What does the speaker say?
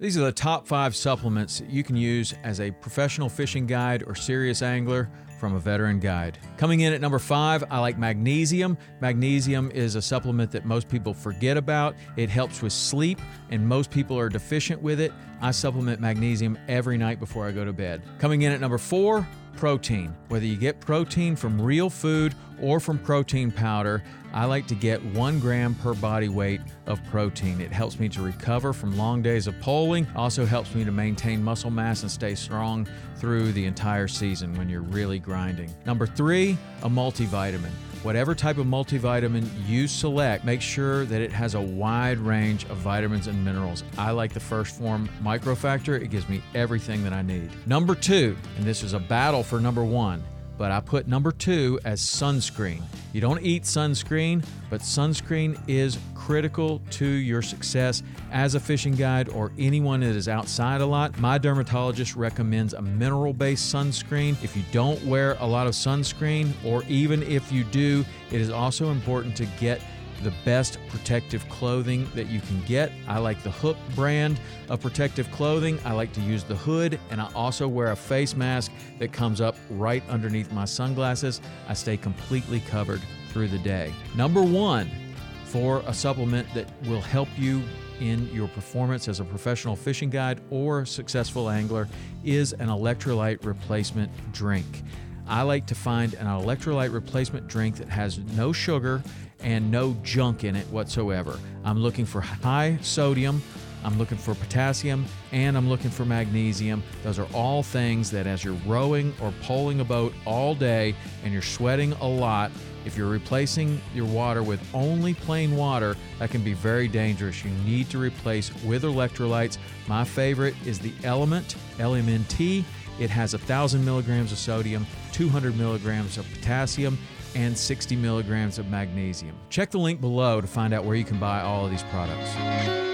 These are the top five supplements you can use as a professional fishing guide or serious angler from a veteran guide. Coming in at number five, I like magnesium. Magnesium is a supplement that most people forget about. It helps with sleep, and most people are deficient with it. I supplement magnesium every night before I go to bed. Coming in at number four, protein. Whether you get protein from real food or from protein powder, I like to get one gram per body weight of protein. It helps me to recover from long days of poling, also helps me to maintain muscle mass and stay strong through the entire season when you're really grinding. Number three, a multivitamin. Whatever type of multivitamin you select, make sure that it has a wide range of vitamins and minerals. I like the 1st Phorm Microfactor, it gives me everything that I need. Number two, and this is a battle for number one, but I put number two as sunscreen. You don't eat sunscreen, but sunscreen is critical to your success as a fishing guide or anyone that is outside a lot. My dermatologist recommends a mineral based sunscreen. If you don't wear a lot of sunscreen, or even if you do, it is also important to get the best protective clothing that you can get. I like the Huk brand of protective clothing. I like to use the hood, and I also wear a face mask that comes up right underneath my sunglasses. I stay completely covered through the day. Number one for a supplement that will help you in your performance as a professional fishing guide or successful angler is an electrolyte replacement drink. I like to find an electrolyte replacement drink that has no sugar and no junk in it whatsoever. I'm looking for high sodium, I'm looking for potassium, and I'm looking for magnesium. Those are all things that, as you're rowing or poling a boat all day and you're sweating a lot, if you're replacing your water with only plain water, that can be very dangerous. You need to replace with electrolytes. My favorite is the Element, LMNT. It has 1,000 milligrams of sodium, 200 milligrams of potassium, and 60 milligrams of magnesium. Check the link below to find out where you can buy all of these products.